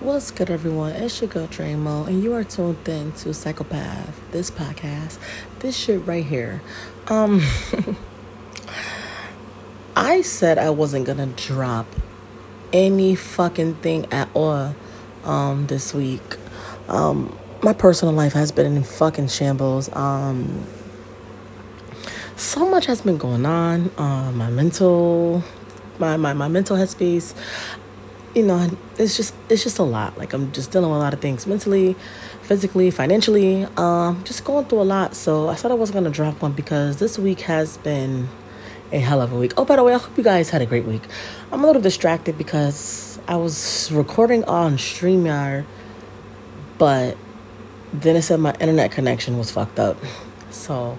What's good, everyone? It's your girl Dramo, and you are tuned in to Psychopath, this podcast, this shit right here. Um, I said I wasn't gonna drop any fucking thing at all um, this week. Um, my personal life has been in fucking shambles. Um, so much has been going on. Uh, my mental, my, my my mental headspace you know, it's just it's just a lot. Like I'm just dealing with a lot of things mentally, physically, financially. Um, just going through a lot. So I said I wasn't gonna drop one because this week has been a hell of a week. Oh, by the way, I hope you guys had a great week. I'm a little distracted because I was recording on StreamYard, but then it said my internet connection was fucked up. So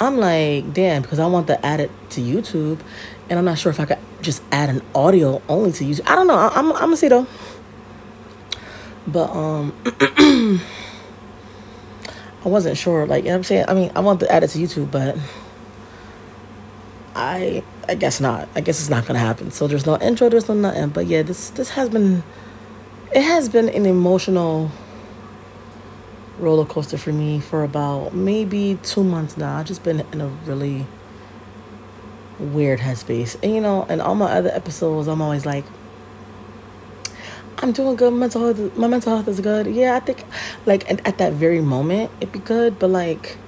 I'm like, damn, because I want to add it to YouTube, and I'm not sure if I could just add an audio only to YouTube. I don't know. I, am I'm gonna see though. But um, I wasn't sure. Like you know what I'm saying, I mean, I want to add it to YouTube, but I I guess not. I guess it's not gonna happen. So there's no intro. There's no nothing. But yeah, this this has been it has been an emotional roller coaster for me for about maybe two months now. I've just been in a really weird headspace. And you know, in all my other episodes, I'm always like, I'm doing good. Mental health, my mental health is good. Yeah, I think, like at, at that very moment, it'd be good. But like,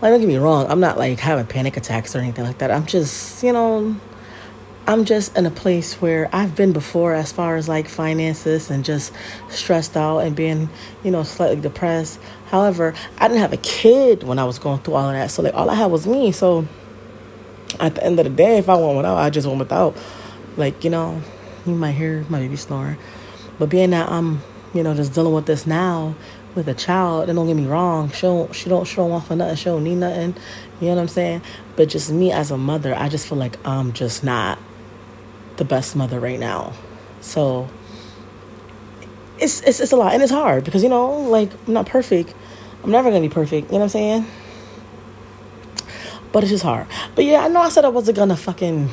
like don't get me wrong, I'm not like having panic attacks or anything like that. I'm just, you know, I'm just in a place where I've been before as far as like finances and just stressed out and being, you know, slightly depressed. However, I didn't have a kid when I was going through all of that. So like all I had was me. So at the end of the day, if I want without, I just want without. Like, you know, you might hear my baby snoring. But being that I'm, you know, just dealing with this now with a child, and don't get me wrong, she don't she don't show off for nothing, she don't need nothing. You know what I'm saying? But just me as a mother, I just feel like I'm just not the best mother right now. So it's it's it's a lot and it's hard because you know, like I'm not perfect. I'm never gonna be perfect, you know what I'm saying? But it's just hard. But yeah, I know I said I wasn't gonna fucking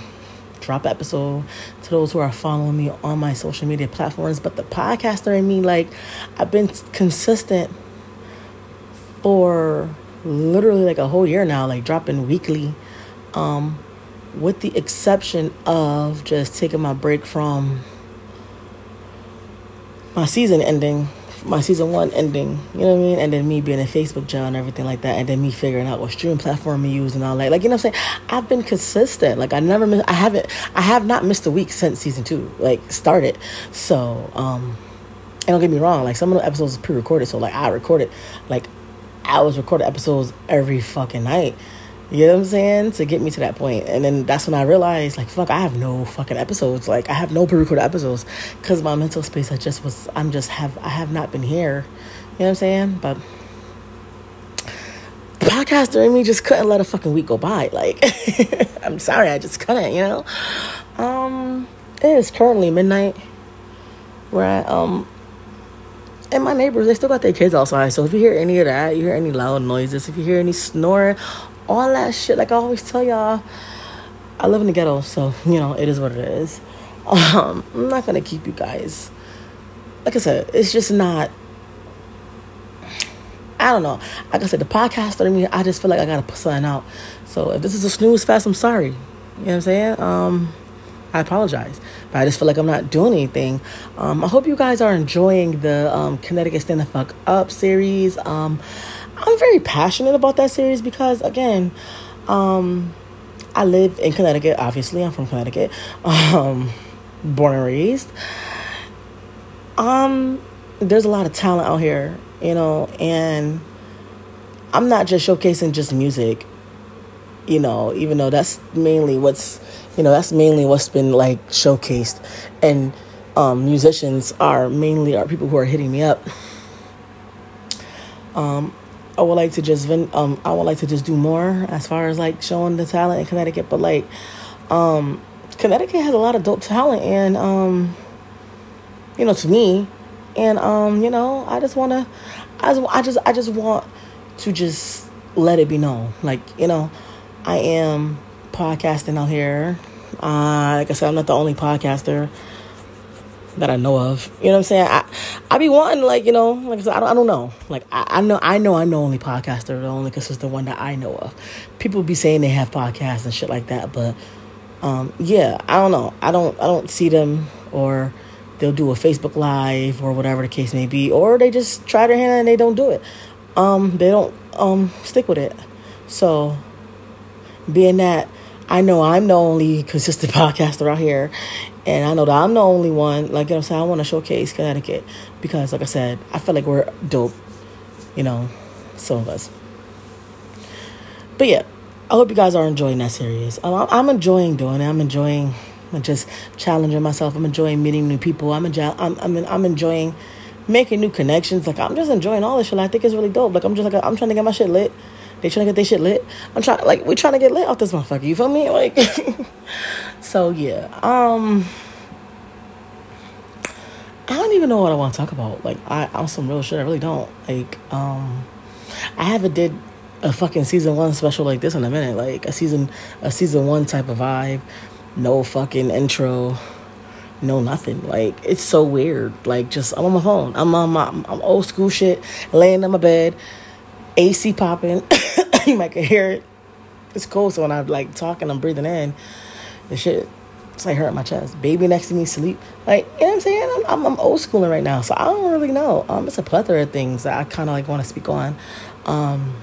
drop episode to those who are following me on my social media platforms. But the podcaster in me, like, I've been consistent for literally like a whole year now, like dropping weekly. Um, with the exception of just taking my break from my season ending, my season one ending, you know what I mean? And then me being a Facebook jail and everything like that, and then me figuring out what streaming platform to use and all that. Like, you know what I'm saying? I've been consistent. Like, I never miss, I haven't, I have not missed a week since season two, like, started. So, um, and don't get me wrong, like, some of the episodes pre recorded. So, like, I recorded, like, I was recording episodes every fucking night. You know what I'm saying? To get me to that point. And then that's when I realized, like, fuck, I have no fucking episodes. Like, I have no pre-recorded episodes because my mental space, I just was, I'm just have, I have not been here. You know what I'm saying? But the podcaster in me just couldn't let a fucking week go by. Like, I'm sorry, I just couldn't, you know? Um, it is currently midnight where I, um, and my neighbors, they still got their kids outside. So if you hear any of that, you hear any loud noises, if you hear any snoring, all that shit. Like I always tell y'all, I live in the ghetto, so you know it is what it is. Um, I'm not gonna keep you guys. Like I said, it's just not. I don't know. Like I said, the podcast. I mean, I just feel like I gotta put something out. So if this is a snooze fest, I'm sorry. You know what I'm saying? Um, I apologize, but I just feel like I'm not doing anything. Um, I hope you guys are enjoying the um, Connecticut Stand the Fuck Up series. Um, I'm very passionate about that series because again, um, I live in Connecticut. Obviously, I'm from Connecticut, um, born and raised. Um, there's a lot of talent out here, you know, and I'm not just showcasing just music, you know, even though that's mainly what's, you know, that's mainly what's been like showcased, and um, musicians are mainly are people who are hitting me up. Um, I would like to just um I would like to just do more as far as like showing the talent in Connecticut, but like um Connecticut has a lot of dope talent and um you know to me and um you know I just want to I just, I just I just want to just let it be known. Like you know I am podcasting out here. Uh like I said I'm not the only podcaster that I know of. You know what I'm saying? I I be wanting like you know like I said I don't, I don't know like I, I know I know I'm the only podcaster the only because it's the one that I know of. People be saying they have podcasts and shit like that, but um, yeah, I don't know. I don't I don't see them or they'll do a Facebook live or whatever the case may be, or they just try their hand and they don't do it. Um, they don't um stick with it. So being that I know I'm the only consistent podcaster out here, and I know that I'm the only one. Like you know, I'm saying I want to showcase Connecticut because, like I said, I feel like we're dope. You know, some of us. But yeah, I hope you guys are enjoying that series. I'm, I'm enjoying doing it. I'm enjoying just challenging myself. I'm enjoying meeting new people. I'm enjoying. I'm, I'm I'm enjoying making new connections. Like I'm just enjoying all this shit. I think it's really dope. Like I'm just like I'm trying to get my shit lit. They trying to get their shit lit. I'm trying like we trying to get lit off this motherfucker. You feel me? Like so yeah. Um I don't even know what I want to talk about. Like I on some real shit. I really don't. Like um I haven't did a fucking season one special like this in a minute. Like a season a season one type of vibe. No fucking intro. No nothing. Like it's so weird. Like just I'm on my phone. I'm on my I'm old school shit. Laying on my bed. AC popping. you might can hear it. It's cool. So when I'm like talking, I'm breathing in. The shit, it's like hurt my chest. Baby next to me, sleep. Like you know what I'm saying? I'm, I'm, I'm old schooling right now, so I don't really know. Um, it's a plethora of things that I kind of like want to speak on. Um,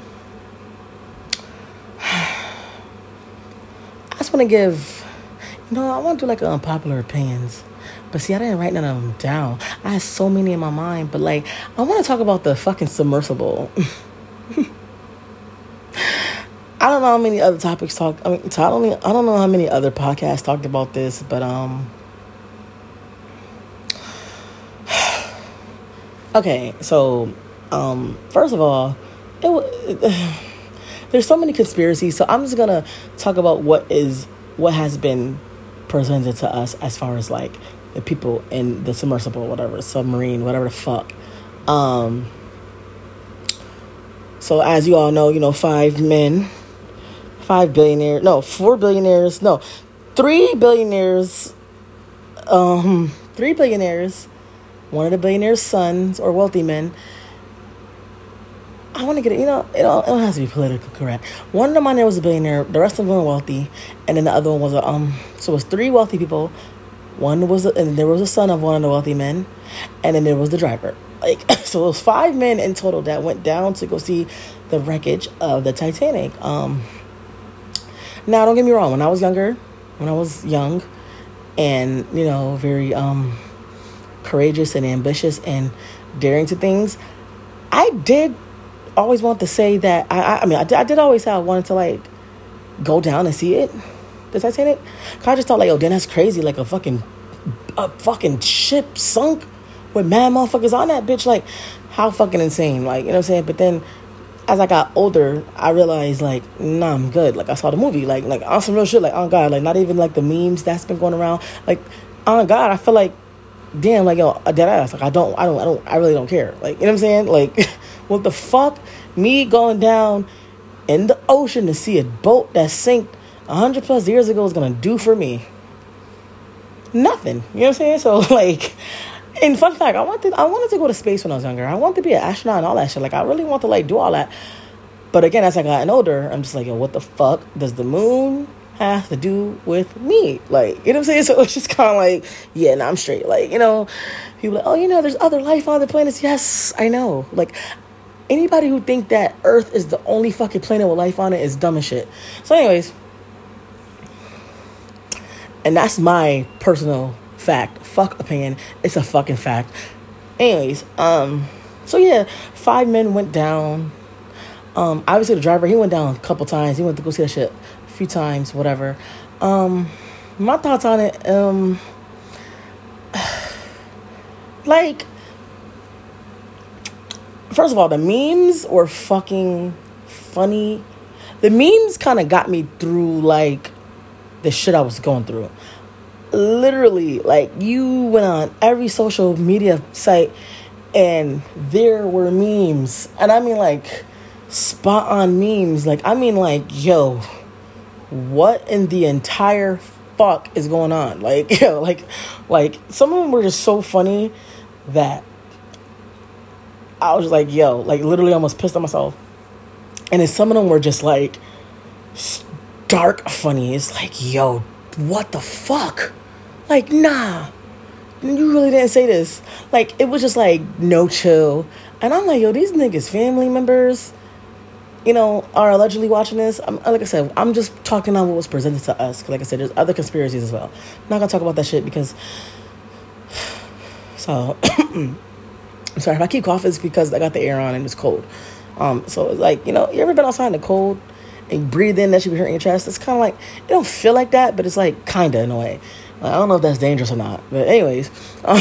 I just want to give. You know, I want to do like unpopular opinions. But see, I didn't write none of them down. I had so many in my mind. But like, I want to talk about the fucking submersible. I don't know how many other topics talk. I mean, I don't. I don't know how many other podcasts talked about this, but um. Okay, so um, first of all, it, it there's so many conspiracies. So I'm just gonna talk about what is what has been presented to us as far as like the people in the submersible, whatever, submarine, whatever the fuck. Um, so as you all know, you know, five men, five billionaires, no, four billionaires, no, three billionaires, um, three billionaires, one of the billionaires' sons or wealthy men. I want to get it, you know, it, all, it don't have to be politically correct. One of the men was a billionaire, the rest of them were wealthy, and then the other one was a, um, so it was three wealthy people. One was, a, and there was a son of one of the wealthy men, and then there was the driver. Like so, was five men in total that went down to go see the wreckage of the Titanic. Um, now, don't get me wrong. When I was younger, when I was young, and you know, very um, courageous and ambitious and daring to things, I did always want to say that. I, I mean, I did, I did always say I wanted to like go down and see it, the Titanic. I just thought like, oh, then that's crazy. Like a fucking, a fucking ship sunk with mad motherfuckers on that bitch. Like, how fucking insane. Like, you know what I'm saying? But then as I got older, I realized like, nah, I'm good. Like I saw the movie, like like on some real shit. Like oh god, like not even like the memes that's been going around. Like oh god, I feel like damn, like yo, a dead ass. Like I don't, I don't, I don't, I really don't care. Like you know what I'm saying? Like what the fuck? Me going down in the ocean to see a boat that sank hundred plus years ago is gonna do for me? Nothing. You know what I'm saying? So like and fun fact, I wanted I wanted to go to space when I was younger. I wanted to be an astronaut and all that shit. Like I really want to like do all that. But again, as I got older, I'm just like, yo, what the fuck does the moon have to do with me? Like, you know what I'm saying? So it's just kind of like, yeah, nah, I'm straight. Like, you know, people like, oh, you know, there's other life on other planets. Yes, I know. Like, anybody who think that Earth is the only fucking planet with life on it is dumb as shit. So, anyways, and that's my personal fact. Fuck opinion. It's a fucking fact. Anyways, um, so yeah, five men went down. Um, obviously the driver he went down a couple times. He went to go see that shit a few times, whatever. Um, my thoughts on it, um, like, first of all, the memes were fucking funny. The memes kind of got me through like the shit I was going through literally like you went on every social media site and there were memes and i mean like spot on memes like i mean like yo what in the entire fuck is going on? Like, yo like, like some of them were just so funny that I was like, yo, like literally almost pissed at myself. And then some of them were just like dark funny. It's like, yo, what the fuck? Like, nah, you really didn't say this. Like, it was just like no chill. And I'm like, yo, these niggas family members, you know, are allegedly watching this. I'm, like I said, I'm just talking on what was presented to us. Because, like I said, there's other conspiracies as well. I'm not gonna talk about that shit because. So, I'm sorry if I keep coughing. It's because I got the air on and it's cold. Um, so it's like you know, you ever been outside in the cold and breathe in that should be hurting your chest? It's kind of like it don't feel like that, but it's like kinda in a way. I don't know if that's dangerous or not, but anyways, um,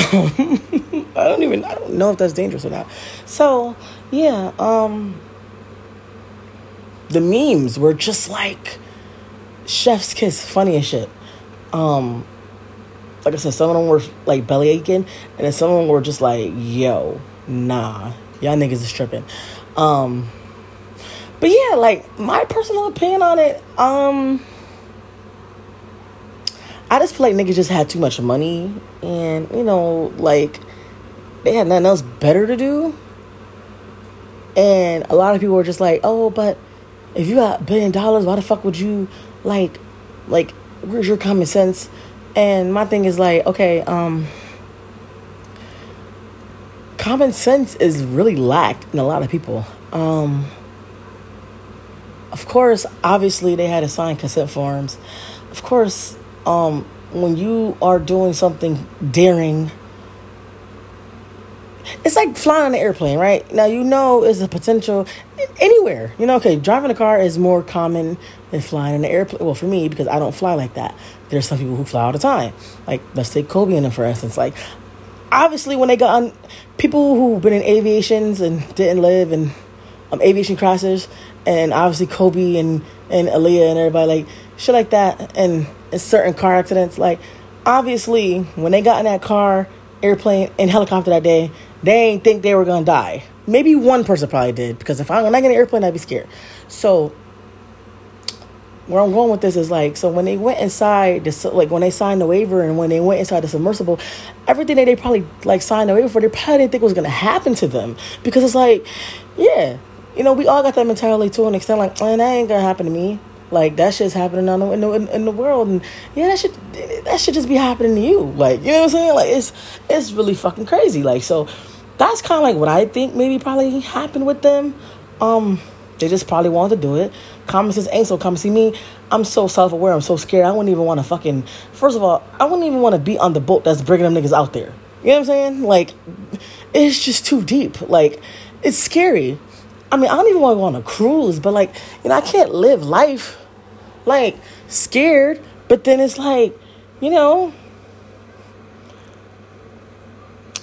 I don't even I don't know if that's dangerous or not. So yeah, um, the memes were just like chef's kiss, funny as shit. Um, like I said, some of them were like belly aching, and then some of them were just like, "Yo, nah, y'all niggas is tripping." Um, but yeah, like my personal opinion on it, um I just feel like niggas just had too much money and, you know, like they had nothing else better to do. And a lot of people were just like, oh, but if you got a billion dollars, why the fuck would you like like where's your common sense? And my thing is like, okay, um common sense is really lacked in a lot of people. Um of course, obviously they had to sign consent forms. Of course, um, when you are doing something daring, it's like flying on an airplane, right? Now you know it's a potential anywhere. You know, okay, driving a car is more common than flying in an airplane. Well, for me, because I don't fly like that. There's some people who fly all the time. Like let's take Kobe and for instance. Like obviously when they got on people who've been in aviations and didn't live in um, aviation crashes, and obviously Kobe and and Aaliyah and everybody like shit like that, and in certain car accidents. Like, obviously, when they got in that car, airplane, and helicopter that day, they ain't think they were gonna die. Maybe one person probably did because if I when not in an airplane, I'd be scared. So where I'm going with this is like, so when they went inside, the, like when they signed the waiver and when they went inside the submersible, everything that they probably like signed the waiver for, they probably didn't think was gonna happen to them because it's like, yeah, you know, we all got that mentality to an extent, like, man, that ain't gonna happen to me. Like that shit's happening on in the in the world, and yeah, that should that should just be happening to you. Like you know what I'm saying? Like it's it's really fucking crazy. Like so, that's kind of like what I think maybe probably happened with them. Um, they just probably wanted to do it. Common sense ain't so common. See me, I'm so self aware. I'm so scared. I wouldn't even want to fucking. First of all, I wouldn't even want to be on the boat that's bringing them niggas out there. You know what I'm saying? Like, it's just too deep. Like, it's scary. I mean, I don't even want to go on a cruise, but like, you know, I can't live life like scared, but then it's like, you know,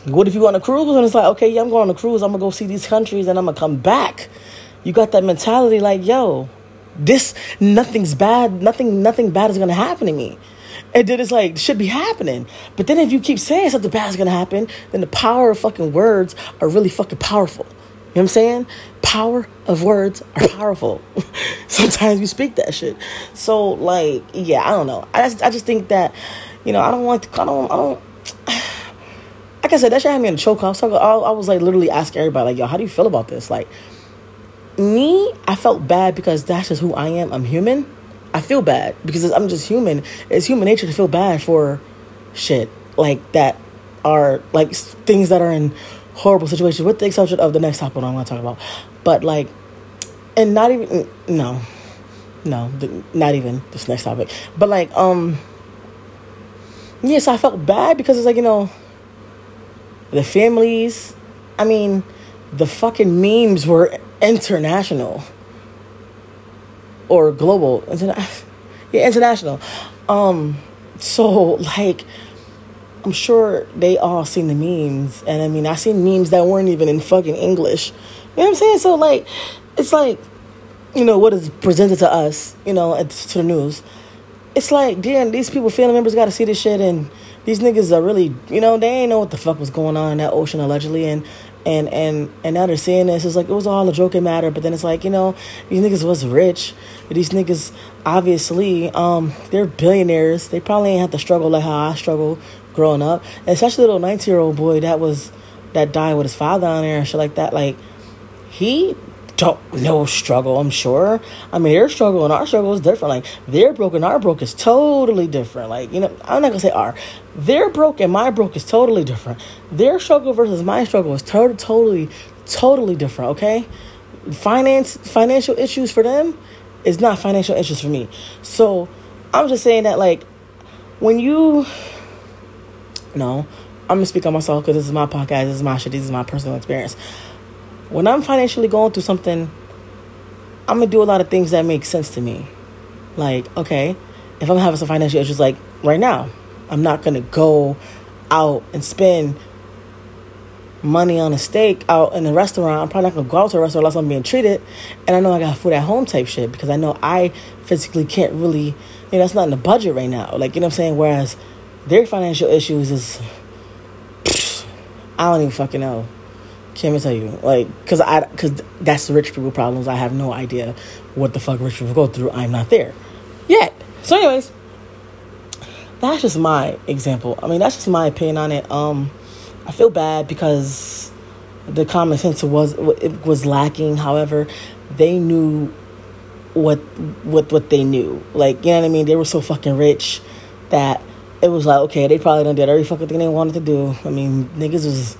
what if you go on a cruise and it's like, okay, yeah, I'm going on a cruise, I'm gonna go see these countries and I'm gonna come back. You got that mentality like, yo, this nothing's bad, nothing, nothing bad is gonna happen to me. And then it's like, should be happening. But then if you keep saying something bad is gonna happen, then the power of fucking words are really fucking powerful. Know what I'm saying? Power of words are powerful. Sometimes you speak that shit. So like, yeah, I don't know. I just, I just think that, you know, I don't want to, I don't, I don't. Like I said, that shit had me in a choke. I was talking, I, I was like literally asking everybody, like, yo, how do you feel about this? Like, me, I felt bad because that's just who I am. I'm human. I feel bad because I'm just human. It's human nature to feel bad for shit like that are like things that are in horrible situation, with the exception of the next topic I'm going to talk about. But like, and not even no, no, not even this next topic. But like, um, yes, yeah, so I felt bad because it's like you know, the families. I mean, the fucking memes were international or global. yeah, international. Um, so like I'm sure they all seen the memes. And I mean, I seen memes that weren't even in fucking English. You know what I'm saying? So, like, it's like, you know, what is presented to us, you know, to the news. It's like, damn, these people, family members got to see this shit. And these niggas are really, you know, they ain't know what the fuck was going on in that ocean allegedly, and and and and now they're seeing this. It's like it was all a joking matter, but then it's like you know, these niggas was rich. These niggas obviously, um, they're billionaires. They probably ain't have to struggle like how I struggle growing up, especially the little nineteen year old boy that was that died with his father on there and shit like that. Like he don't know struggle, I'm sure. I mean, their struggle and our struggle is different. Like, their broke and our broke is totally different. Like, you know, I'm not gonna say our. Their broke and my broke is totally different. Their struggle versus my struggle is to- totally, totally different, okay? Finance, financial issues for them is not financial issues for me. So, I'm just saying that, like, when you, no, I'm gonna speak on myself because this is my podcast, this is my shit, this is my personal experience when I'm financially going through something, I'm gonna do a lot of things that make sense to me. Like, okay, if I'm having some financial issues, like right now, I'm not gonna go out and spend money on a steak out in a restaurant. I'm probably not gonna go out to a restaurant unless I'm being treated, and I know I got food at home type shit because I know I physically can't really, you know, that's not in the budget right now. Like, you know what I'm saying? Whereas their financial issues is, I don't even fucking know. Can't even tell you, like, cause I, cause that's the rich people problems. I have no idea what the fuck rich people go through. I'm not there yet. So, anyways, that's just my example. I mean, that's just my opinion on it. Um, I feel bad because the common sense was it was lacking. However, they knew what what what they knew. Like, you know what I mean? They were so fucking rich that it was like, okay, they probably done did every fucking thing they wanted to do. I mean, niggas was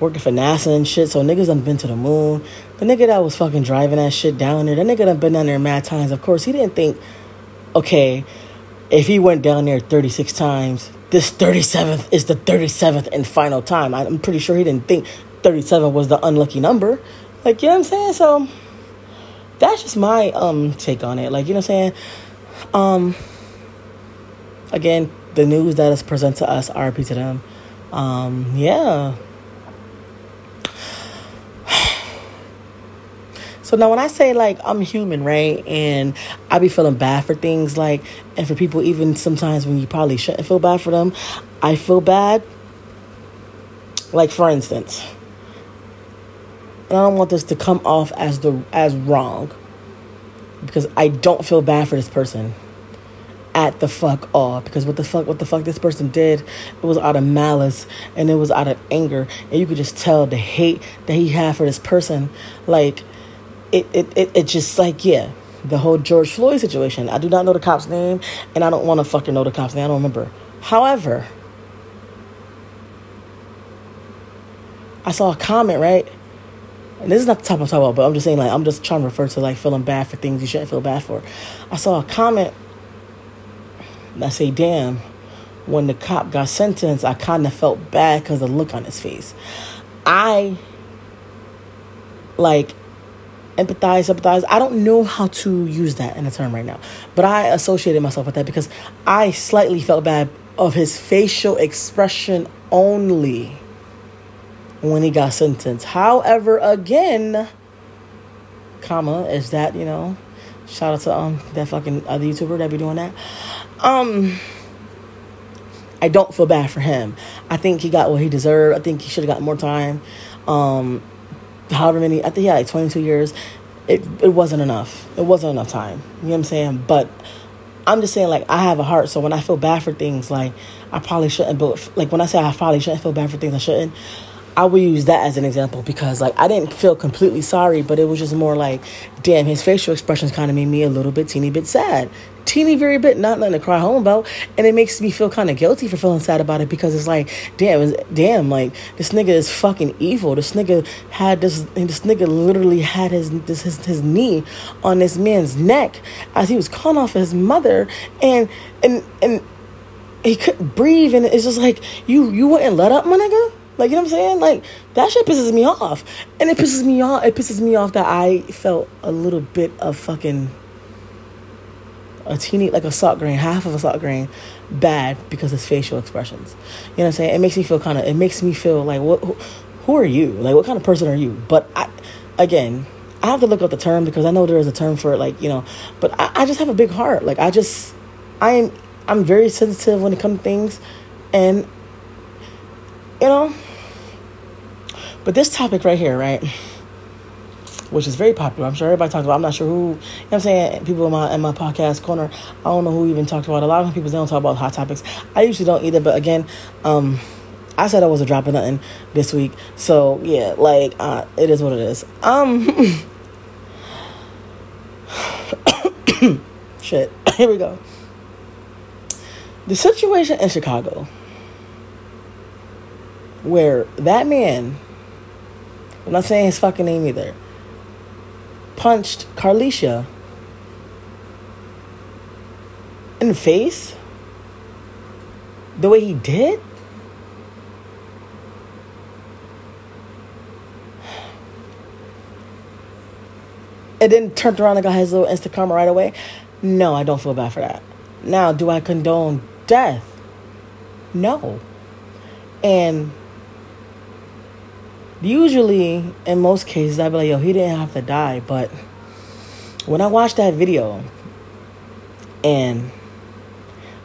working for NASA and shit. So niggas done been to the moon. The nigga that was fucking driving that shit down there, that nigga done been down there mad times. Of course, he didn't think, okay, if he went down there 36 times, this 37th is the 37th and final time. I'm pretty sure he didn't think 37 was the unlucky number. Like, you know what I'm saying? So that's just my um take on it. Like, you know what I'm saying? Um again, the news that is presented to us, RP to them. Um, yeah. So now when I say like I'm human, right? And I be feeling bad for things like and for people even sometimes when you probably shouldn't feel bad for them, I feel bad. Like for instance, and I don't want this to come off as the as wrong because I don't feel bad for this person at the fuck all because what the fuck what the fuck this person did it was out of malice and it was out of anger and you could just tell the hate that he had for this person like it, it, it, it just like, yeah, the whole George Floyd situation. I do not know the cop's name, and I don't want to fucking know the cop's name. I don't remember. However, I saw a comment, right? And this is not the top I'm talking about, but I'm just saying, like, I'm just trying to refer to, like, feeling bad for things you shouldn't feel bad for. I saw a comment that say, damn, when the cop got sentenced, I kind of felt bad because the look on his face. I, like, empathize, empathize. I don't know how to use that in a term right now, but I associated myself with that because I slightly felt bad of his facial expression only when he got sentenced. However, again, comma is that you know, shout out to um that fucking other YouTuber that be doing that. Um. I don't feel bad for him. I think he got what he deserved. I think he should have got more time. Um, however many, I think had like 22 years. It, it wasn't enough. It wasn't enough time. You know what I'm saying? But I'm just saying, like, I have a heart. So when I feel bad for things, like, I probably shouldn't, but like, when I say I probably shouldn't feel bad for things I shouldn't, I will use that as an example because, like, I didn't feel completely sorry, but it was just more like, damn, his facial expressions kind of made me a little bit, teeny bit sad teeny very bit, not nothing to cry home about. And it makes me feel kind of guilty for feeling sad about it because it's like, damn, damn, like this nigga is fucking evil. This nigga had this, this nigga literally had his, this, his, his knee on this man's neck as he was calling off his mother, and and and he couldn't breathe, and it's just like you you wouldn't let up, my nigga. Like you know what I'm saying? Like that shit pisses me off, and it pisses me off. It pisses me off that I felt a little bit of fucking a teeny like a salt grain, half of a salt grain, bad because of facial expressions. You know what I'm saying? It makes me feel kind of. It makes me feel like what? Who, who are you? Like what kind of person are you? But I, again, I have to look up the term because I know there is a term for it. Like you know, but I, I just have a big heart. Like I just, I am. I'm very sensitive when it comes to things, and you know. But this topic right here, right, which is very popular. I'm sure everybody talks about. I'm not sure who. You know I'm saying people in my in my podcast corner. I don't know who even talked about. A lot of people don't talk about hot topics. I usually don't either. But again, um, I said I wasn't dropping nothing this week. So yeah, like uh, it is what it is. Um, shit. Here we go. The situation in Chicago, where that man, I'm not saying his fucking name either, punched Carlishia in the face the way he did. And then turned around and got his little Instagram right away. No, I don't feel bad for that. Now, do I condone death? No. And usually, in most cases, I'd be like, yo, he didn't have to die. But when I watched that video and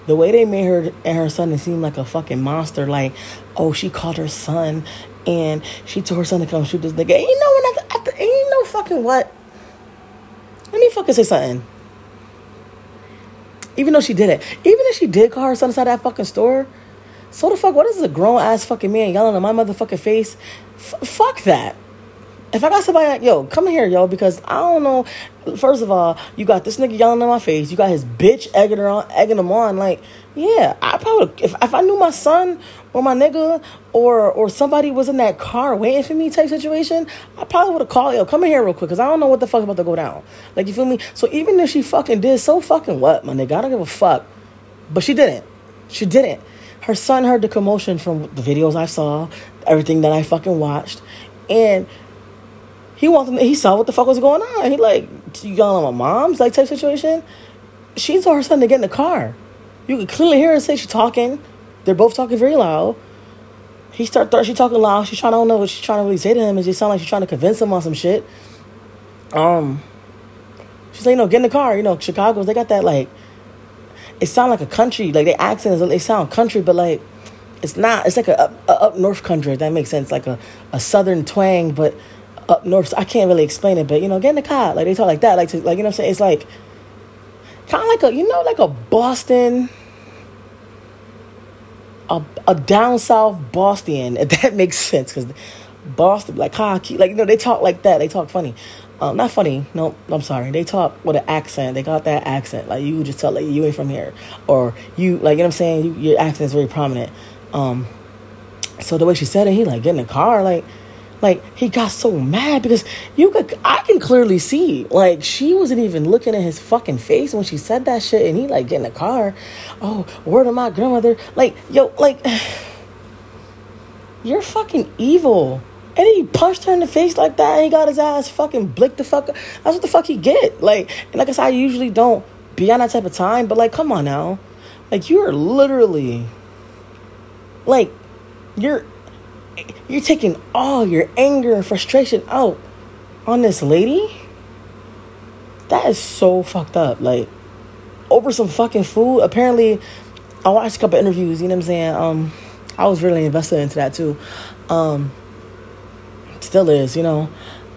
the way they made her and her son it seem like a fucking monster, like, oh, she called her son and she told her son to come shoot this nigga. Ain't no ain't no fucking what? Let me fucking say something. Even though she did it, even if she did call her son inside that fucking store, so the fuck, what is a grown ass fucking man yelling in my motherfucking face? F- fuck that. If I got somebody like, yo, come here, yo, because I don't know. First of all, you got this nigga yelling in my face. You got his bitch egging on, egging him on. Like, yeah, I probably if if I knew my son or my nigga or or somebody was in that car waiting for me type situation, I probably would have called yo, come in here real quick, cause I don't know what the fuck's about to go down. Like, you feel me? So even if she fucking did, so fucking what, my nigga? I don't give a fuck. But she didn't. She didn't. Her son heard the commotion from the videos I saw, everything that I fucking watched, and he wanted. He saw what the fuck was going on. He like you yelling at my mom's like type situation. She told her son to get in the car. You could clearly hear her say she's talking. They're both talking very loud. He start she talking loud. She's trying to know what she's trying to really say to him. It just sound like she's trying to convince him on some shit. Um, she's like, you know, get in the car. You know, Chicago's they got that like. It sound like a country. Like their accents, they sound country, but like it's not. It's like a up, a up north country. If that makes sense. Like a a southern twang, but up north. I can't really explain it, but you know, get in the car. Like they talk like that. Like to, like you know, I'm saying it's like kind of like a you know like a Boston. A, a down south Boston, if that makes sense, because Boston, like hockey, like you know, they talk like that. They talk funny, um, not funny. No, I'm sorry. They talk with an accent. They got that accent. Like you just tell like you ain't from here, or you like you know what I'm saying. You, your accent is very prominent. Um, so the way she said it, he like get in the car, like like he got so mad because you could I can clearly see like she wasn't even looking at his fucking face when she said that shit and he like get in the car. Oh, word of my grandmother. Like, yo, like you're fucking evil. And he punched her in the face like that and he got his ass fucking blicked the fuck up. That's what the fuck he get. Like and like I said, I usually don't be on that type of time, but like come on now. Like you're literally like you're you're taking all your anger and frustration out on this lady? That is so fucked up. Like, over some fucking food. Apparently, I watched a couple interviews, you know what I'm saying? Um, I was really invested into that too. Um, still is, you know.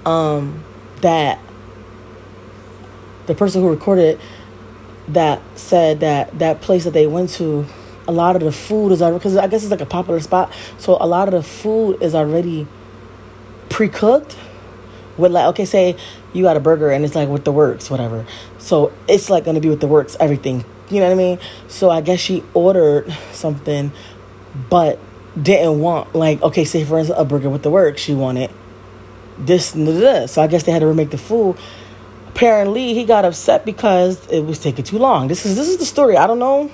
Um, that the person who recorded that said that that place that they went to a lot of the food is already because I guess it's like a popular spot. So a lot of the food is already pre-cooked with like okay, say you got a burger and it's like with the works, whatever. So it's like gonna be with the works, everything. You know what I mean? So I guess she ordered something, but didn't want like okay, say for instance a burger with the work She wanted this. So I guess they had to remake the food. Apparently, he got upset because it was taking too long. This is this is the story. I don't know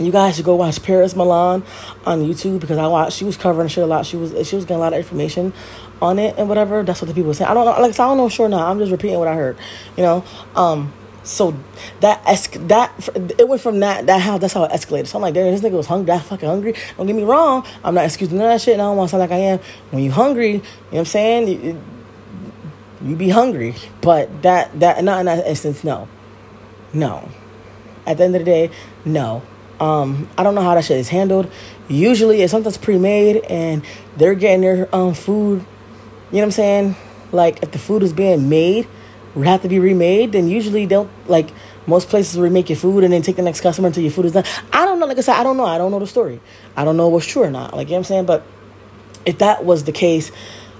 you guys should go watch Paris Milan on YouTube because I watched. She was covering shit a lot. She was she was getting a lot of information on it and whatever. That's what the people say. I don't know. Like I don't know sure now. I'm just repeating what I heard. You know. Um. So that esc- that it went from that that how that's how it escalated. So I'm like, damn, this nigga was hungry, that fucking hungry. Don't get me wrong. I'm not excusing none of that shit. And I don't want to sound like I am. When you hungry, you know what I'm saying. You, you be hungry, but that that not in that instance. No, no. At the end of the day, no Um, I don't know how that shit is handled. Usually, if something's pre-made and they're getting their um food, you know what I'm saying? Like if the food is being made, would have to be remade, then usually they'll like most places remake your food and then take the next customer until your food is done. I don't know. Like I said, I don't know. I don't know the story. I don't know what's true or not. Like you know what I'm saying, but if that was the case,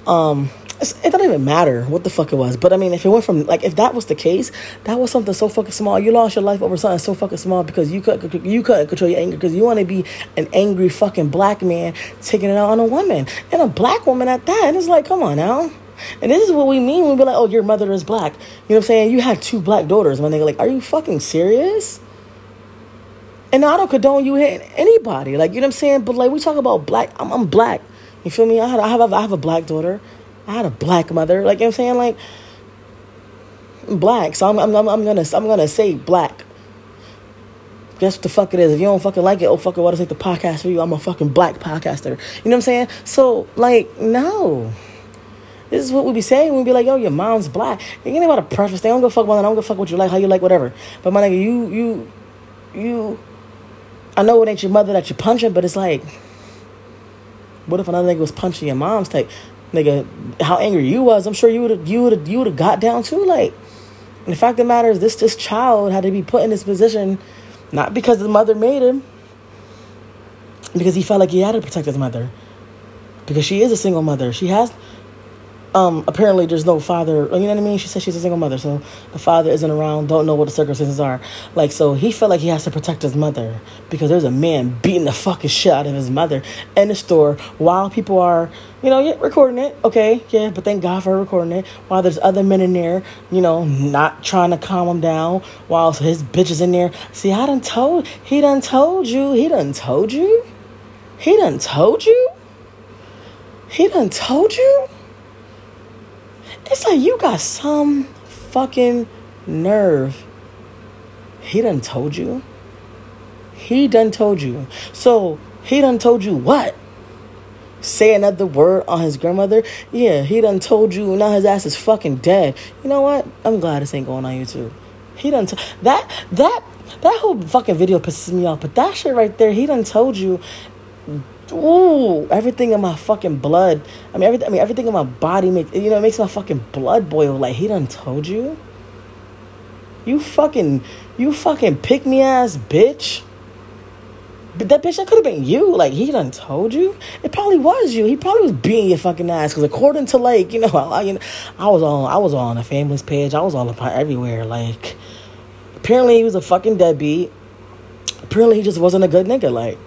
um, it doesn't even matter what the fuck it was. But I mean, if it went from like if that was the case, that was something so fucking small. You lost your life over something so fucking small because you couldn't you couldn't control your anger because you want to be an angry fucking black man taking it out on a woman and a black woman at that. And it's like, come on now. And this is what we mean when we be like, oh, your mother is black. You know what I'm saying? You have two black daughters. When they're like, are you fucking serious? And I don't condone you hitting anybody. Like, you know what I'm saying? But like, we talk about black. I'm, I'm black. You feel me? I, had, I, have, I have a black daughter. I had a black mother. Like, you know what I'm saying? Like, I'm black. So I'm, I'm, I'm, I'm gonna, I'm gonna say black. Guess what the fuck it is. If you don't fucking like it, oh fuck it, what is it the podcast for you? I'm a fucking black podcaster. You know what I'm saying? So like, no. This is what we be saying. We be like, yo, your mom's black. You ain't about to preface. They don't go fuck about that. I don't go fuck what you like, how you like, whatever. But my nigga, you, you, you. I know it ain't your mother that you're punching, but it's like, what if another nigga was punching your mom's type? Nigga, how angry you was, I'm sure you would you would you would have got down too. Like, and the fact of the matter is, this this child had to be put in this position, not because the mother made him, because he felt like he had to protect his mother, because she is a single mother. She has um, apparently there's no father. You know what I mean? She said she's a single mother, so the father isn't around. Don't know what the circumstances are. Like, so he felt like he has to protect his mother because there's a man beating the fucking shit out of his mother in the store while people are, you know, yeah, recording it. Okay, yeah, but thank God for recording it. While there's other men in there, you know, not trying to calm him down. While his bitch is in there. See, I done told he done told you. He done told you. He done told you. He done told you. It's like you got some fucking nerve. He done told you. He done told you. So he done told you what? Say another word on his grandmother? Yeah, he done told you. Now his ass is fucking dead. You know what? I'm glad this ain't going on YouTube. He done t- that that that whole fucking video pisses me off. But that shit right there, he done told you ooh, everything in my fucking blood. I mean, everything. I mean, everything in my body makes you know it makes my fucking blood boil. Like he done told you. You fucking, you fucking pick me ass bitch. But that bitch, that could have been you. Like he done told you. It probably was you. He probably was beating your fucking ass. Cause according to like you know, I, you know, I was on, I was on the family's page. I was all about everywhere. Like apparently he was a fucking deadbeat. Apparently he just wasn't a good nigga. Like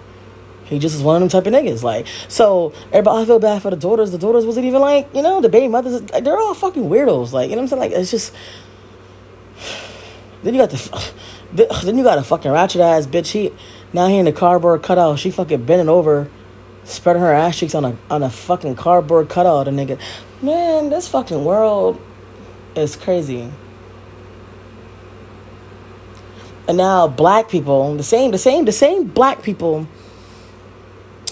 he just is one of them type of niggas. Like, so everybody, I feel bad for the daughters. The daughters wasn't even like, you know, the baby mothers. They're all fucking weirdos. Like, you know what I'm saying? Like, it's just. Then you got the. Then you got a fucking ratchet ass bitch. He now he in the cardboard cutout. She fucking bending over, spreading her ass cheeks on a on a fucking cardboard cutout. A nigga, man, this fucking world is crazy. And now black people, the same, the same, the same black people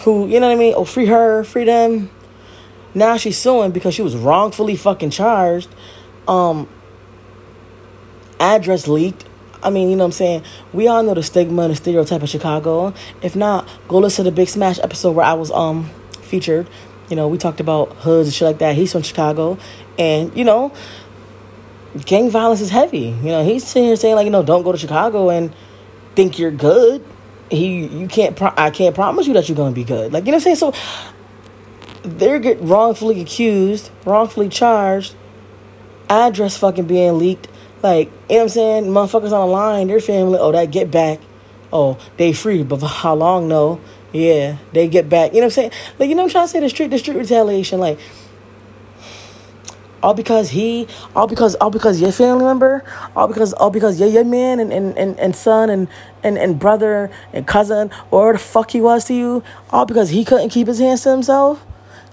who, you know what I mean? Oh, free her, free them. Now she's suing because she was wrongfully fucking charged. Um, address leaked. I mean, you know what I'm saying? We all know the stigma and the stereotype of Chicago. If not, go listen to the Big Smash episode where I was um featured. You know, we talked about hoods and shit like that. He's from Chicago. And, you know, gang violence is heavy. You know, he's sitting here saying, like, you know, don't go to Chicago and think you're good he you can't pro- I can't promise you that you're gonna be good. Like you know what I'm saying? So they're get wrongfully accused, wrongfully charged, address fucking being leaked. Like, you know what I'm saying? Motherfuckers on the line, their family, oh that get back. Oh, they free, but for how long no? Yeah, they get back. You know what I'm saying? Like, you know I'm trying to say? The street the street retaliation, like all because he, all because all because your family member, all because all because you're your man and, and, and, and son and, and, and brother and cousin, or the fuck he was to you, all because he couldn't keep his hands to himself,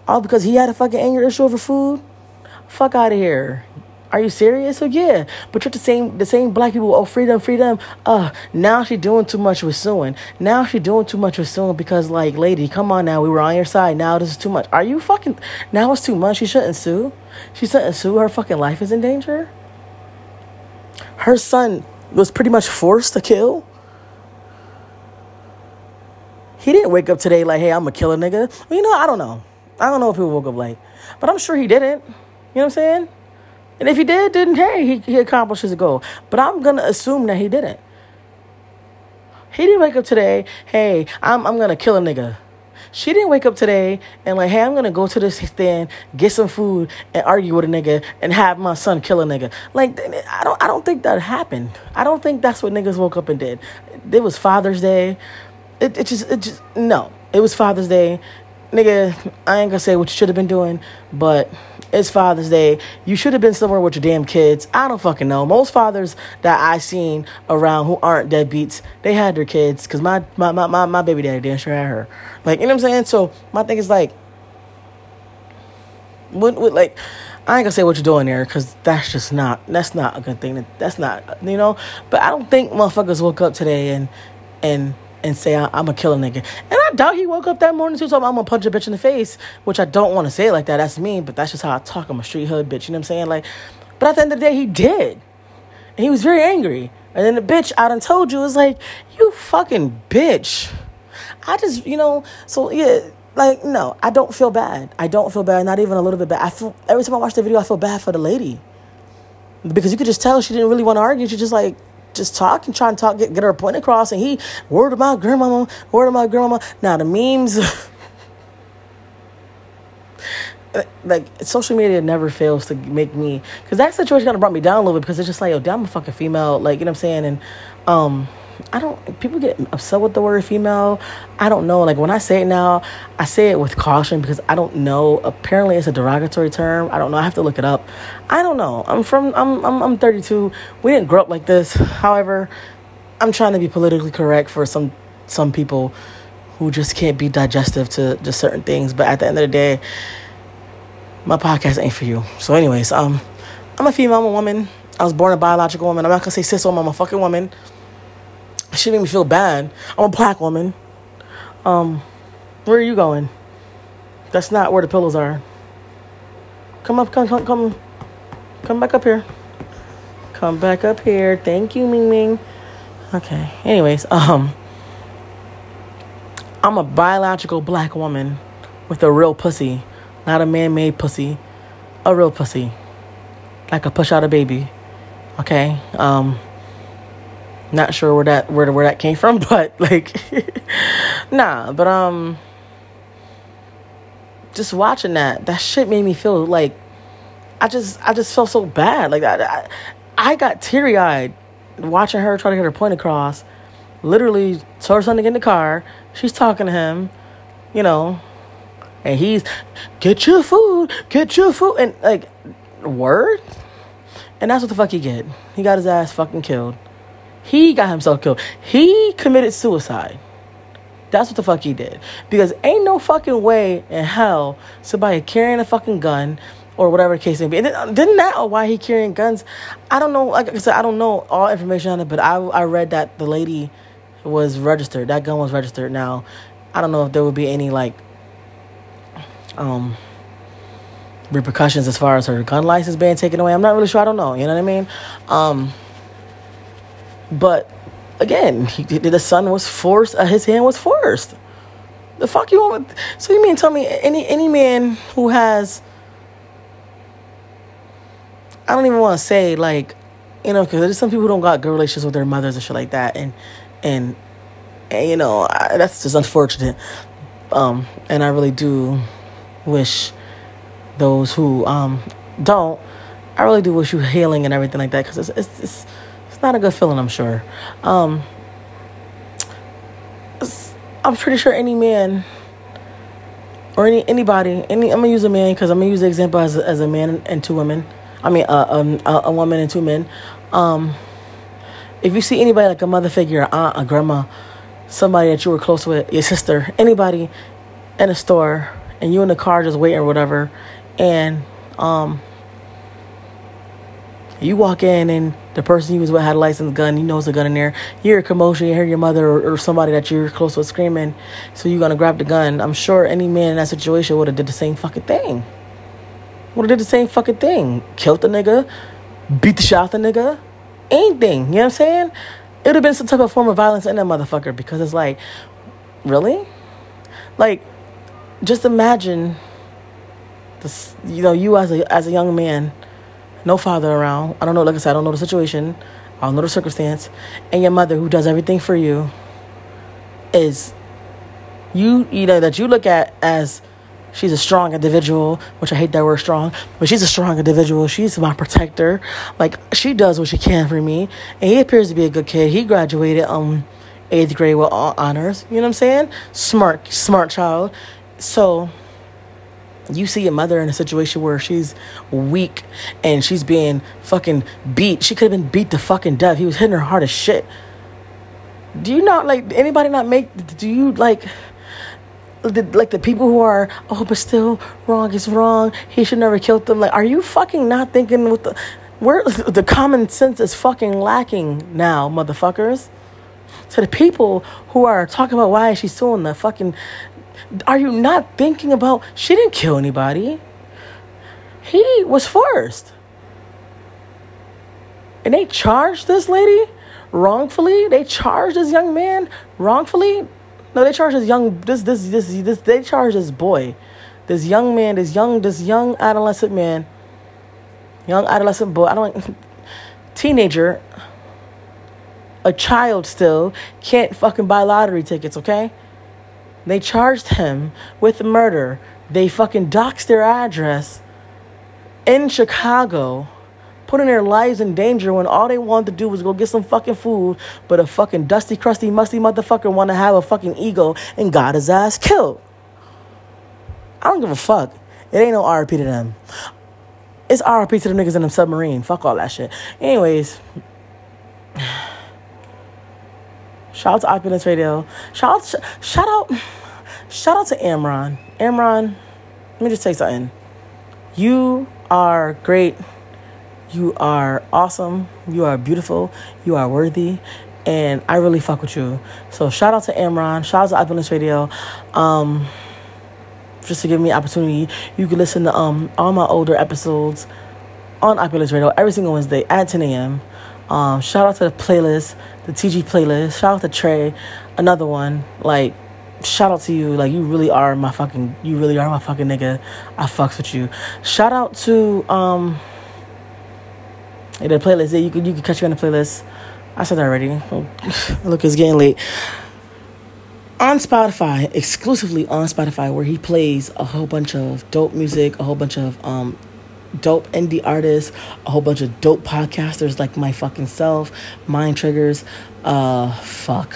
all because he had a fucking anger issue over food. Fuck out of here. Are you serious? So yeah, but you're the same the same black people. Oh, freedom, freedom. Uh, now she doing too much with suing. Now she doing too much with suing because like, lady, come on now. We were on your side. Now this is too much. Are you fucking? Now it's too much. She shouldn't sue. She shouldn't sue. Her fucking life is in danger. Her son was pretty much forced to kill. he didn't wake up today like, hey, I'm a nigga. You know, I don't know. I don't know if he woke up like, but I'm sure he didn't. You know what I'm saying? And if he did, didn't hey, he, he accomplished his goal. But I'm gonna assume that he didn't. He didn't wake up today, hey, I'm I'm gonna kill a nigga. She didn't wake up today and like, hey, I'm gonna go to this stand, get some food, and argue with a nigga and have my son kill a nigga. Like, I don't, I don't think that happened. I don't think that's what niggas woke up and did. It was Father's Day. It, it just, it just, no. It was Father's Day nigga, I ain't gonna say what you should have been doing, but it's Father's Day. You should have been somewhere with your damn kids. I don't fucking know. Most fathers that I seen around who aren't deadbeats, they had their kids. Cause my my my my, my baby daddy damn sure had her. Like you know what I'm saying. So my thing is like, what what like. I ain't gonna say what you're doing there because that's just not that's not a good thing. That's not you know. But I don't think motherfuckers woke up today and and and say I, am a killer nigga. And I doubt he woke up that morning too, so I'm gonna punch a bitch in the face, which I don't want to say it like that. That's me, but that's just how I talk. I'm a street hood bitch. You know what I'm saying? Like, but at the end of the day, he did, and he was very angry. And then the bitch I done told you was like, you fucking bitch. I just, you know, so yeah, like no, I don't feel bad. I don't feel bad, not even a little bit bad. I feel every time I watch the video, I feel bad for the lady because you could just tell she didn't really want to argue. She just like just talk and try and talk, get, get her point across. And he, word of my grandmama, word of my grandmama. Now, the memes, like, social media never fails to make me, because that situation kind of brought me down a little bit because it's just like, yo, damn, I'm a fucking female. Like, you know what I'm saying? And, um, I don't, people get upset with the word female. I don't know. Like when I say it now, I say it with caution because I don't know. Apparently it's a derogatory term. I don't know. I have to look it up. I don't know. I'm from, I'm, I'm, I'm 32. We didn't grow up like this. However, I'm trying to be politically correct for some, some people who just can't be digestive to just certain things. But at the end of the day, my podcast ain't for you. So anyways, um, I'm a female, I'm a woman. I was born a biological woman. I'm not gonna say cis woman, I'm a fucking woman she made me feel bad. I'm a black woman. Um, where are you going? That's not where the pillows are. Come up, come, come, come, come back up here. Come back up here. Thank you, Ming Ming. Okay. Anyways, um, I'm a biological black woman with a real pussy, not a man-made pussy, a real pussy, like a push out a baby. Okay. Um not sure where that where where that came from, but like, nah. But um, just watching that, that shit made me feel like I just I just felt so bad. Like I I, I got teary eyed watching her try to get her point across. Literally told her to get in the car. She's talking to him, you know, and he's get your food, get your food, and like word. And that's what the fuck he get. He got his ass fucking killed. He got himself killed. He committed suicide. That's what the fuck he did. Because ain't no fucking way in hell somebody carrying a fucking gun or whatever the case may be. And didn't that or why he carrying guns? I don't know. Like I said, I don't know all information on it, but I I read that the lady was registered. That gun was registered. Now, I don't know if there would be any like um repercussions as far as her gun license being taken away. I'm not really sure. I don't know. You know what I mean? Um but again, he, the son was forced. Uh, his hand was forced. The fuck you want? So you mean tell me any any man who has? I don't even want to say like, you know, because there's some people who don't got good relations with their mothers and shit like that, and and, and you know I, that's just unfortunate. Um, and I really do wish those who um don't. I really do wish you healing and everything like that because it's, it's, it's not a good feeling, I'm sure. Um, I'm pretty sure any man or any anybody, any I'm gonna use a man because I'm gonna use the example as a, as a man and two women. I mean, uh, um, a, a woman and two men. Um, if you see anybody like a mother figure, a aunt, a grandma, somebody that you were close with, your sister, anybody in a store, and you in the car just waiting or whatever, and um, you walk in and the person you was with had a licensed gun, you know it's a gun in there. You hear a commotion, you hear your mother or, or somebody that you're close with screaming, so you're gonna grab the gun. I'm sure any man in that situation would have did the same fucking thing. Would have did the same fucking thing. Killed the nigga, beat the shot the nigga, anything. You know what I'm saying? It would have been some type of form of violence in that motherfucker because it's like, really? Like, just imagine this, you know, you as a as a young man, no father around. I don't know, like I said, I don't know the situation, I don't know the circumstance, and your mother who does everything for you is you you know that you look at as she's a strong individual, which I hate that word strong, but she's a strong individual. She's my protector. Like she does what she can for me. And he appears to be a good kid. He graduated um eighth grade with all honors. You know what I'm saying? Smart, smart child. So you see a mother in a situation where she's weak and she's being fucking beat. She could have been beat to fucking death. He was hitting her hard as shit. Do you not like anybody not make do you like the, like the people who are oh but still wrong is wrong he should never killed them like are you fucking not thinking with the where the common sense is fucking lacking now motherfuckers to the people who are talking about why she's suing the fucking are you not thinking about she didn't kill anybody he was forced and they charged this lady wrongfully they charged this young man wrongfully no, they charged this young this this this this they charged this boy, this young man, this young this young adolescent man, young adolescent boy. I don't teenager, a child still can't fucking buy lottery tickets. Okay, they charged him with murder. They fucking doxed their address in Chicago putting their lives in danger when all they wanted to do was go get some fucking food, but a fucking dusty, crusty, musty motherfucker want to have a fucking ego and got his ass killed. I don't give a fuck. It ain't no RP to them. It's RP to the niggas in the submarine. Fuck all that shit. Anyways. Shout out to Opulence Radio. Shout out, shout out, shout out to Amron. Amron, let me just say something. You are great. You are awesome. You are beautiful. You are worthy. And I really fuck with you. So shout out to Amron. Shout out to Opulence Radio. Um, just to give me opportunity, you can listen to um all my older episodes on Opulence Radio every single Wednesday at 10 a.m. Um, shout out to the playlist, the TG playlist. Shout out to Trey, another one. Like, shout out to you. Like, you really are my fucking, you really are my fucking nigga. I fucks with you. Shout out to um the playlist. Yeah, you could you could catch me on the playlist. I said that already. Look, it's getting late. On Spotify, exclusively on Spotify, where he plays a whole bunch of dope music, a whole bunch of um, dope indie artists, a whole bunch of dope podcasters like my fucking self, Mind Triggers, uh, fuck.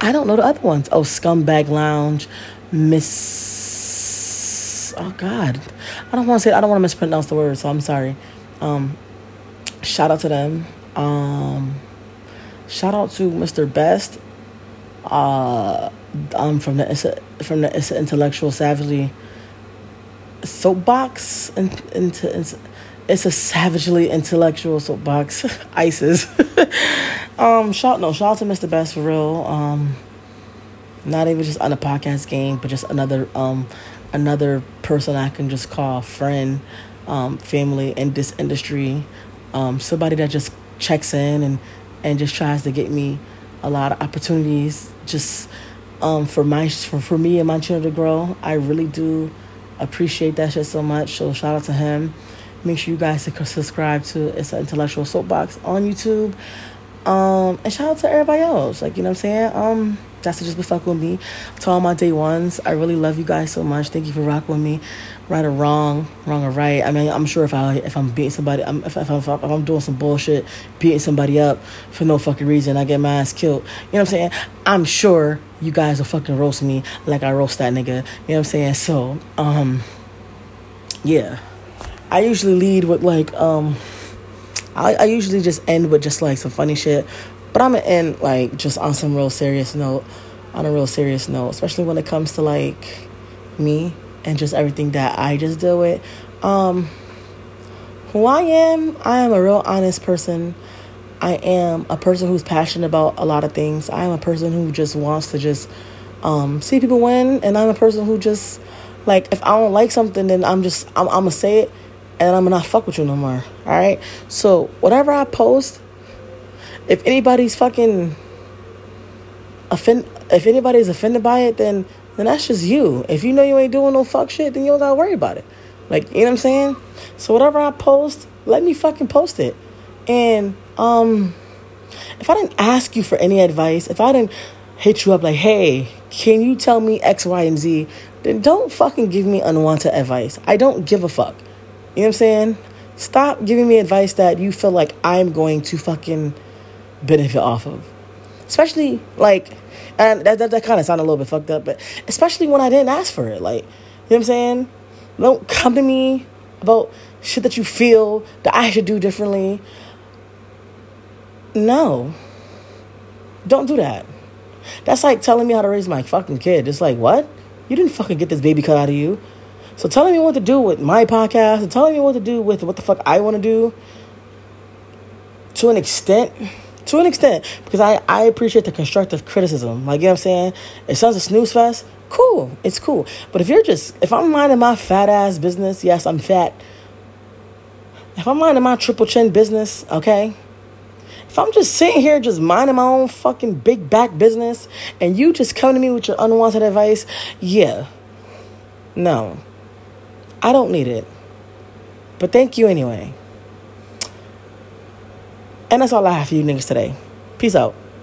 I don't know the other ones. Oh, Scumbag Lounge, Miss. Oh God, I don't want to say. I don't want to mispronounce the word, so I'm sorry. Um, shout out to them. Um, shout out to Mr. Best. Uh, um, from the from the intellectual savagely soapbox and into it's, a savagely intellectual soapbox ISIS. um, shout no shout out to Mr. Best for real. Um, not even just on the podcast game, but just another um another person I can just call friend um, family in this industry. Um, somebody that just checks in and, and just tries to get me a lot of opportunities just um, for my for, for me and my children to grow. I really do appreciate that shit so much. So shout out to him. Make sure you guys subscribe to It's an Intellectual Soapbox on YouTube. Um, and shout out to everybody else. Like, you know what I'm saying? Um, that's just been fucking with me. To all my day ones, I really love you guys so much. Thank you for rocking with me right or wrong, wrong or right. I mean, I'm sure if I if I'm beating somebody, I'm, if, if, I'm, if I'm doing some bullshit, beating somebody up for no fucking reason, I get my ass killed. You know what I'm saying? I'm sure you guys will fucking roast me like I roast that nigga. You know what I'm saying? So, um, yeah, I usually lead with like um, I I usually just end with just like some funny shit, but I'm gonna end like just on some real serious note, on a real serious note, especially when it comes to like me and just everything that I just deal with. Um, who I am, I am a real honest person. I am a person who's passionate about a lot of things. I am a person who just wants to just um, see people win, and I'm a person who just like if I don't like something, then I'm just I'm, I'm gonna say it, and I'm not fuck with you no more. All right. So whatever I post, if anybody's fucking offend if anybody's offended by it, then then that's just you. If you know you ain't doing no fuck shit, then you don't gotta worry about it. Like, you know what I'm saying? So whatever I post, let me fucking post it. And um if I didn't ask you for any advice, if I didn't hit you up like, hey, can you tell me X, Y, and Z? Then don't fucking give me unwanted advice. I don't give a fuck. You know what I'm saying? Stop giving me advice that you feel like I'm going to fucking benefit off of. Especially like and that, that, that kind of sounded a little bit fucked up, but especially when I didn't ask for it. Like, you know what I'm saying? Don't come to me about shit that you feel that I should do differently. No. Don't do that. That's like telling me how to raise my fucking kid. It's like, what? You didn't fucking get this baby cut out of you. So telling me what to do with my podcast and telling me what to do with what the fuck I want to do to an extent to an extent because I, I appreciate the constructive criticism. Like, you know what I'm saying? It sounds a snooze fest. Cool. It's cool. But if you're just, if I'm minding my fat ass business, yes, I'm fat. If I'm minding my triple chin business, okay? If I'm just sitting here just minding my own fucking big back business and you just come to me with your unwanted advice, yeah. No. I don't need it. But thank you anyway. And that's all I have for you niggas today. Peace out.